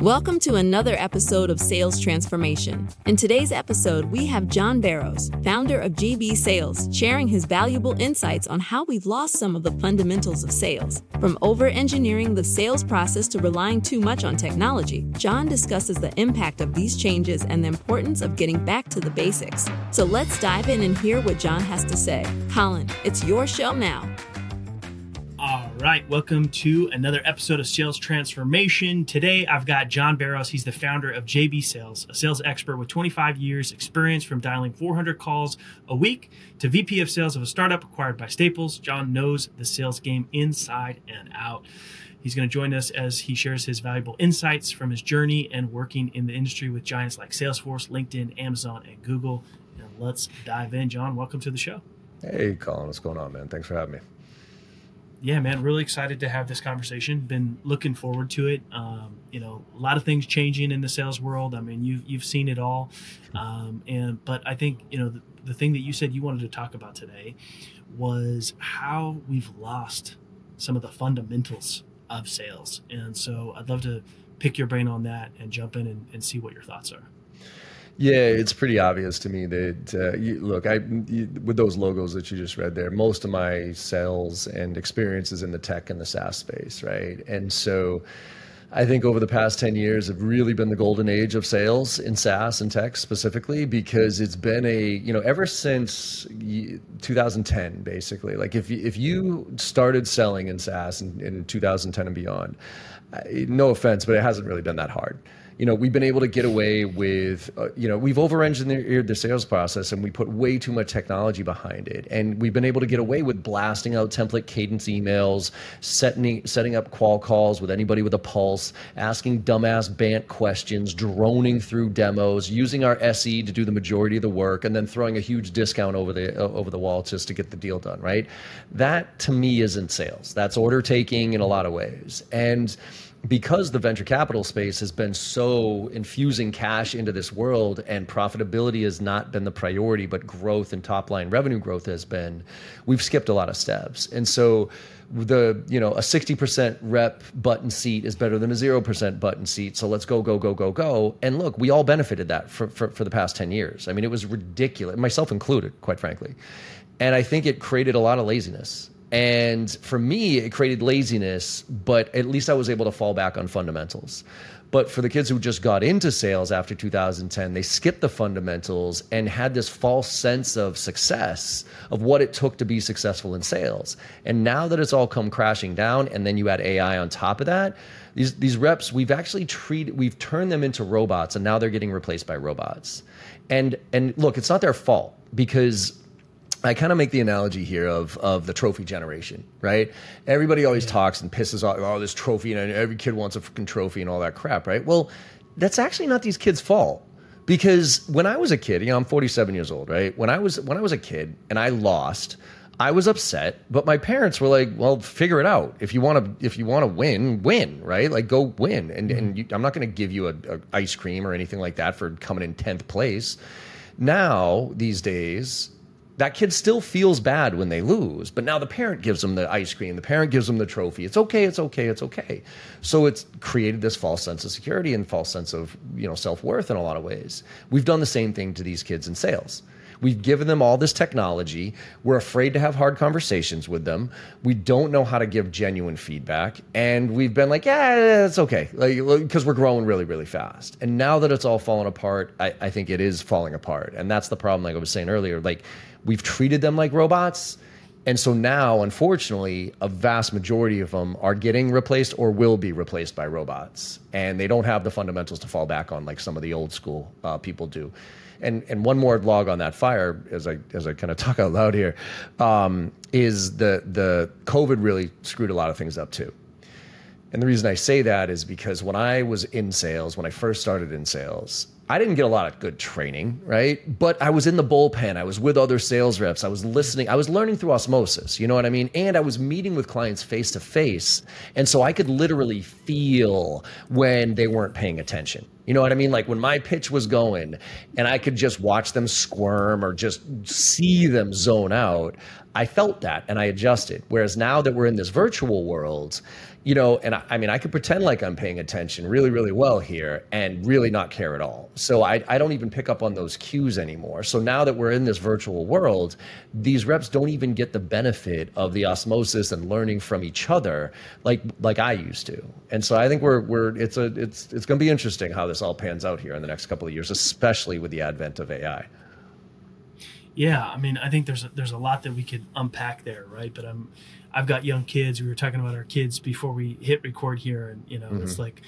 Welcome to another episode of Sales Transformation. In today's episode, we have John Barrows, founder of JB Sales, sharing his valuable insights on how we've lost some of the fundamentals of sales. From over engineering the sales process to relying too much on technology, John discusses the impact of these changes and the importance of getting back to the basics. So let's dive in and hear what John has to say. Colin, it's your show now. Right, welcome to another episode of Sales Transformation. Today I've got John Barrows. He's the founder of JB Sales, a sales expert with 25 years experience from dialing 400 calls a week to VP of sales of a startup acquired by Staples. John knows the sales game inside and out. He's going to join us as he shares his valuable insights from his journey and working in the industry with giants like Salesforce, LinkedIn, Amazon, and Google. And let's dive in. John, welcome to the show. Hey, Colin, what's going on, man? Thanks for having me yeah, man, really excited to have this conversation. Been looking forward to it. Um, you know, a lot of things changing in the sales world. I mean, you've you've seen it all, um, and but I think you know the, the thing that you said you wanted to talk about today was how we've lost some of the fundamentals of sales, and so I'd love to pick your brain on that and jump in and, and see what your thoughts are. Yeah, it's pretty obvious to me that uh, you, look, I you, with those logos that you just read there, most of my sales and experiences in the tech and the SaaS space, right? And so, I think over the past 10 years have really been the golden age of sales in SaaS and tech specifically because it's been a, you know, ever since 2010, basically. Like if if you started selling in SaaS in, in 2010 and beyond, no offense, but it hasn't really been that hard you know, we've been able to get away with, uh, you know, we've over engineered the sales process and we put way too much technology behind it. And we've been able to get away with blasting out template cadence emails, setting, setting up qual calls with anybody with a pulse, asking dumbass BANT questions, droning through demos, using our SE to do the majority of the work, and then throwing a huge discount over the, uh, over the wall just to get the deal done, right? That to me isn't sales. That's order taking in a lot of ways. And, because the venture capital space has been so infusing cash into this world and profitability has not been the priority, but growth and top line revenue growth has been, we've skipped a lot of steps. And so the, you know, a 60% rep button seat is better than a 0% button seat. So let's go, go, go, go, go. And look, we all benefited that for, for, for the past 10 years. I mean, it was ridiculous, myself included, quite frankly. And I think it created a lot of laziness and for me, it created laziness, but at least I was able to fall back on fundamentals. But for the kids who just got into sales after 2010, they skipped the fundamentals and had this false sense of success of what it took to be successful in sales. And now that it's all come crashing down, and then you add AI on top of that, these these reps we've actually treated we've turned them into robots, and now they're getting replaced by robots. And and look, it's not their fault because I kind of make the analogy here of of the trophy generation, right? Everybody always yeah. talks and pisses off, oh, this trophy, and every kid wants a fucking trophy and all that crap, right? Well, that's actually not these kids' fault because when I was a kid, you know, I'm 47 years old, right? When I was when I was a kid and I lost, I was upset, but my parents were like, "Well, figure it out. If you want to, if you want to win, win, right? Like, go win." And mm-hmm. and you, I'm not going to give you a, a ice cream or anything like that for coming in tenth place. Now these days, that kid still feels bad when they lose, but now the parent gives them the ice cream, the parent gives them the trophy. It's okay, it's okay, it's okay. So it's created this false sense of security and false sense of you know self worth in a lot of ways. We've done the same thing to these kids in sales. We've given them all this technology. We're afraid to have hard conversations with them. We don't know how to give genuine feedback. And we've been like, yeah, it's okay. Like, because we're growing really, really fast. And now that it's all falling apart, I, I think it is falling apart. And that's the problem, like I was saying earlier. Like, we've treated them like robots. And so now, unfortunately, a vast majority of them are getting replaced or will be replaced by robots. And they don't have the fundamentals to fall back on like some of the old school uh, people do. And, and one more log on that fire, as I, as I kind of talk out loud here, um, is the, the COVID really screwed a lot of things up too. And the reason I say that is because when I was in sales, when I first started in sales, I didn't get a lot of good training, right? But I was in the bullpen. I was with other sales reps. I was listening. I was learning through osmosis. You know what I mean? And I was meeting with clients face to face. And so I could literally feel when they weren't paying attention. You know what I mean? Like when my pitch was going and I could just watch them squirm or just see them zone out, I felt that and I adjusted. Whereas now that we're in this virtual world, you know, and I, I, mean, I could pretend like I'm paying attention really, really well here and really not care at all. So I, I don't even pick up on those cues anymore. So now that we're in this virtual world, these reps don't even get the benefit of the osmosis and learning from each other like like I used to. And so I think we're we're it's a it's it's going to be interesting how this all pans out here in the next couple of years, especially with the advent of AI. Yeah, I mean, I think there's a, there's a lot that we could unpack there, right? But I'm I've got young kids. We were talking about our kids before we hit record here, and you know, mm-hmm. it's like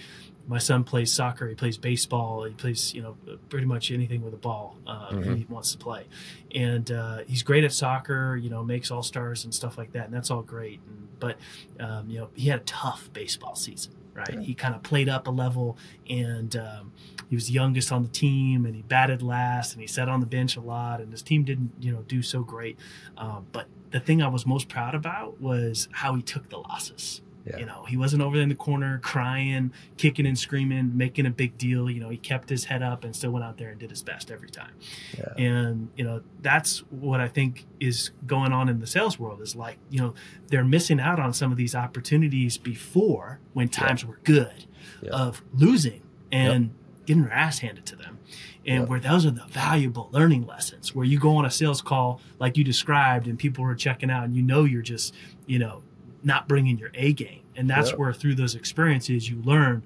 my son plays soccer. He plays baseball. He plays you know pretty much anything with a ball uh, mm-hmm. he wants to play, and uh, he's great at soccer. You know, makes all stars and stuff like that, and that's all great. And, but um, you know, he had a tough baseball season right? Yeah. He kind of played up a level, and um, he was youngest on the team, and he batted last, and he sat on the bench a lot, and his team didn't, you know, do so great. Um, but the thing I was most proud about was how he took the losses. Yeah. You know, he wasn't over there in the corner crying, kicking and screaming, making a big deal. You know, he kept his head up and still went out there and did his best every time. Yeah. And, you know, that's what I think is going on in the sales world is like, you know, they're missing out on some of these opportunities before when times yeah. were good of losing and yep. getting their ass handed to them and yep. where those are the valuable learning lessons where you go on a sales call like you described and people are checking out and you know you're just you know not bringing your A game. And that's yep. where through those experiences you learn,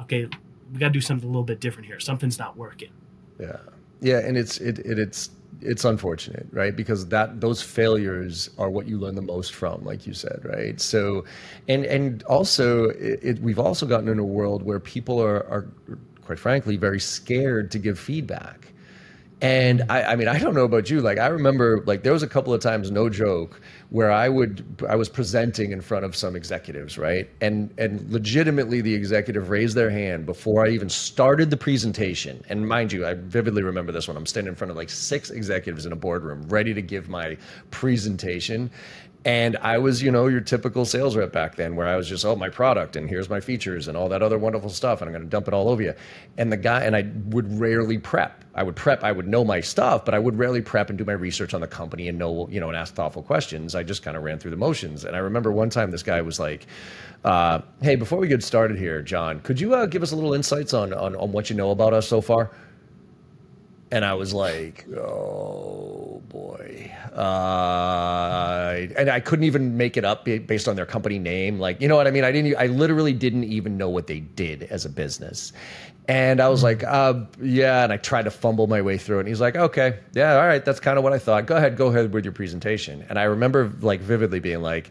okay, we got to do something a little bit different here. Something's not working. Yeah. Yeah, and it's it, it it's it's unfortunate, right? Because that those failures are what you learn the most from, like you said, right? So, and and also, it, it, we've also gotten in a world where people are are quite frankly very scared to give feedback. And I, I mean, I don't know about you. Like, I remember, like, there was a couple of times, no joke, where I would I was presenting in front of some executives, right? And and legitimately the executive raised their hand before I even started the presentation. And mind you, I vividly remember this one. I'm standing in front of like six executives in a boardroom ready to give my presentation. And I was, you know, your typical sales rep back then, where I was just, oh, my product, and here's my features, and all that other wonderful stuff, and I'm going to dump it all over you. And the guy, and I would rarely prep. I would prep, I would know my stuff, but I would rarely prep and do my research on the company and know, you know, and ask thoughtful questions. I just kind of ran through the motions. And I remember one time this guy was like, uh, hey, before we get started here, John, could you uh, give us a little insights on, on, on what you know about us so far? And I was like, oh boy. Uh, and I couldn't even make it up based on their company name. Like, you know what I mean? I didn't, I literally didn't even know what they did as a business. And I was like, uh, yeah. And I tried to fumble my way through it. And he's like, okay, yeah, all right. That's kind of what I thought. Go ahead, go ahead with your presentation. And I remember like vividly being like,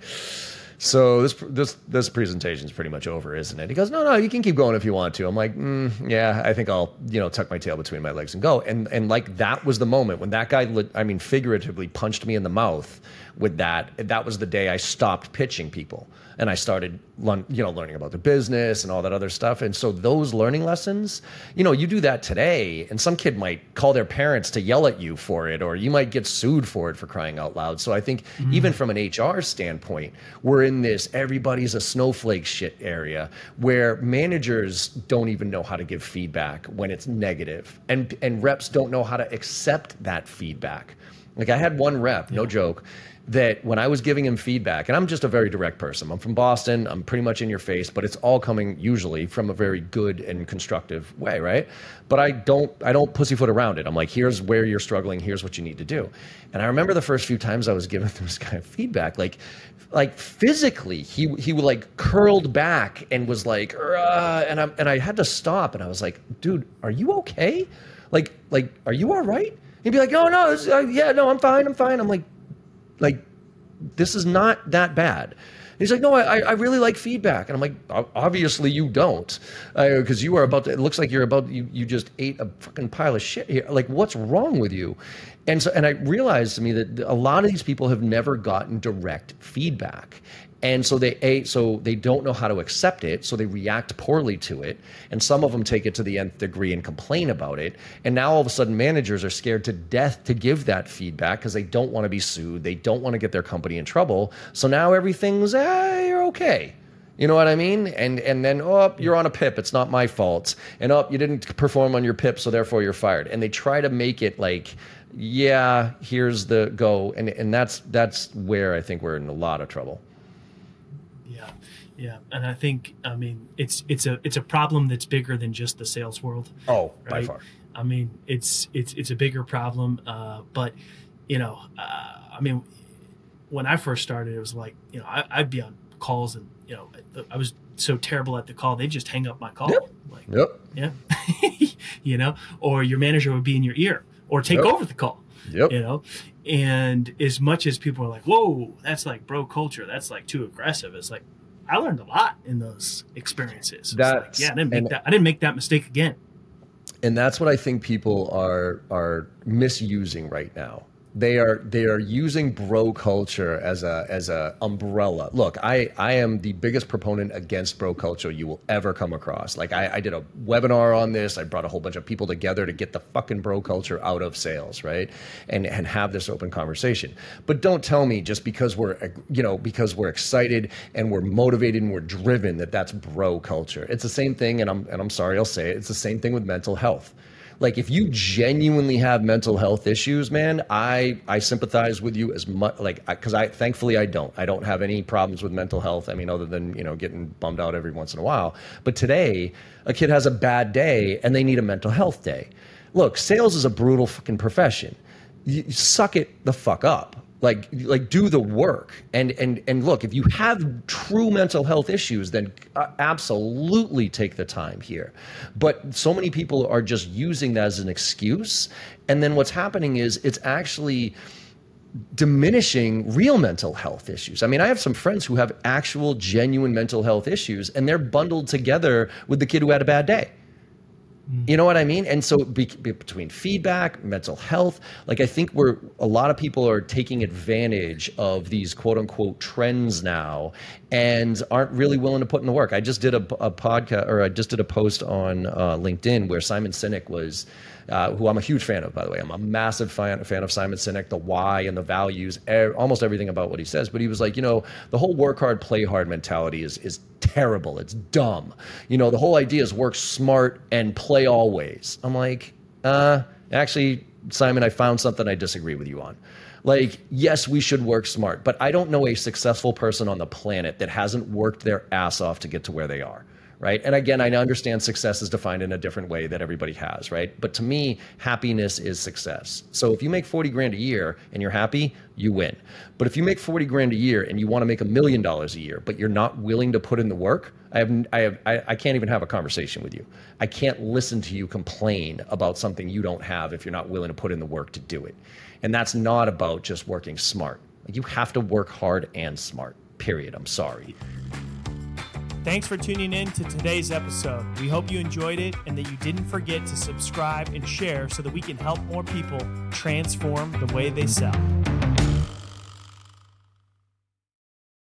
so this this this presentation is pretty much over, isn't it? He goes, no, no, you can keep going if you want to. I'm like, mm, yeah, I think I'll you know tuck my tail between my legs and go. And and like that was the moment when that guy, I mean, figuratively punched me in the mouth with that. That was the day I stopped pitching people and I started, you know, learning about the business and all that other stuff. And so those learning lessons, you know, you do that today, and some kid might call their parents to yell at you for it, or you might get sued for it for crying out loud. So I think mm-hmm. even from an HR standpoint, we're in this everybody's a snowflake shit area where managers don't even know how to give feedback when it's negative, and and reps don't know how to accept that feedback. Like I had one rep, yeah. no joke that when I was giving him feedback, and I'm just a very direct person. I'm from Boston. I'm pretty much in your face, but it's all coming usually from a very good and constructive way, right? But I don't I don't pussyfoot around it. I'm like, here's where you're struggling. Here's what you need to do. And I remember the first few times I was giving this kind of feedback, like like physically, he he like curled back and was like, and I and I had to stop, and I was like, dude, are you okay? Like like, are you all right? He'd be like, oh no, this, uh, yeah, no, I'm fine, I'm fine. I'm like, like, this is not that bad. he's like, no, I, I really like feedback. And I'm like, obviously you don't, because uh, you are about to. It looks like you're about you you just ate a fucking pile of shit here. Like, what's wrong with you? And so, and I realized to me that a lot of these people have never gotten direct feedback, and so they a so they don't know how to accept it so they react poorly to it and some of them take it to the nth degree and complain about it and now all of a sudden managers are scared to death to give that feedback because they don't want to be sued they don't want to get their company in trouble so now everything's ah, you're okay you know what I mean? And and then oh, you're on a PIP. It's not my fault. And oh, you didn't perform on your PIP, so therefore you're fired. And they try to make it like, yeah, here's the go. And and that's that's where I think we're in a lot of trouble Yeah, yeah, and I think I mean it's it's a it's a problem that's bigger than just the sales world. Oh, by far. I mean, it's it's it's a bigger problem. Uh, but you know, uh, I mean, when I first started, it was like you know I, I'd be on calls and you know I was so terrible at the call they'd just hang up my call. Yep. Like Yep. yeah, you know, or your manager would be in your ear or take Yep. over the call. Yep. You know, and as much as people are like, "Whoa, that's like bro culture. That's like too aggressive." It's like I learned a lot in those experiences. It's like, That's- yeah, I didn't make and- that. I didn't make that mistake again. and that's what I think people are are misusing right now. They are they are using bro culture as a as a umbrella. Look, I I am the biggest proponent against bro culture you will ever come across. Like I, I did a webinar on this. I brought a whole bunch of people together to get the fucking bro culture out of sales, right? And and have this open conversation. But don't tell me just because we're you know because we're excited and we're motivated and we're driven that that's bro culture. It's the same thing, and I'm and I'm sorry I'll say it. It's the same thing with mental health like if you genuinely have mental health issues man i i sympathize with you as much like because I, thankfully i don't. I don't have any problems with mental health i mean other than you know getting bummed out every once in a while. But today a kid has a bad day and they need a mental health day. Look sales is a brutal fucking profession. You suck it the fuck up like like do the work and and and look if you have true mental health issues then uh, absolutely take the time here but so many people are just using that as an excuse and then what's happening is it's actually diminishing real mental health issues. I mean, I have some friends who have actual genuine mental health issues and they're bundled together with the kid who had a bad day. You know what I mean? And so be, be- between feedback, mental health, like I think we're a lot of people are taking advantage of these quote unquote trends now and aren't really willing to put in the work. I just did a, a podcast or I just did a post on uh, LinkedIn where Simon Sinek was, uh, who I'm a huge fan of, by the way. I'm a massive fan, fan of Simon Sinek, the why and the values, e- almost everything about what he says. But he was like, you know, the whole work hard, play hard mentality is is terrible. It's dumb. You know, the whole idea is work smart and play always. I'm like, uh, actually, Simon, I found something I disagree with you on. Like, yes, we should work smart, but I don't know a successful person on the planet that hasn't worked their ass off to get to where they are. Right. And again, I understand success is defined in a different way that everybody has. Right. But to me, happiness is success. So if you make 40 grand a year and you're happy, you win. But if you make 40 grand a year and you want to make a million dollars a year, but you're not willing to put in the work, I have, I have, I, I can't even have a conversation with you. I can't listen to you complain about something you don't have if you're not willing to put in the work to do it. And that's not about just working smart. You have to work hard and smart. Period. I'm sorry. Thanks for tuning in to today's episode. We hope you enjoyed it and that you didn't forget to subscribe and share so that we can help more people transform the way they sell.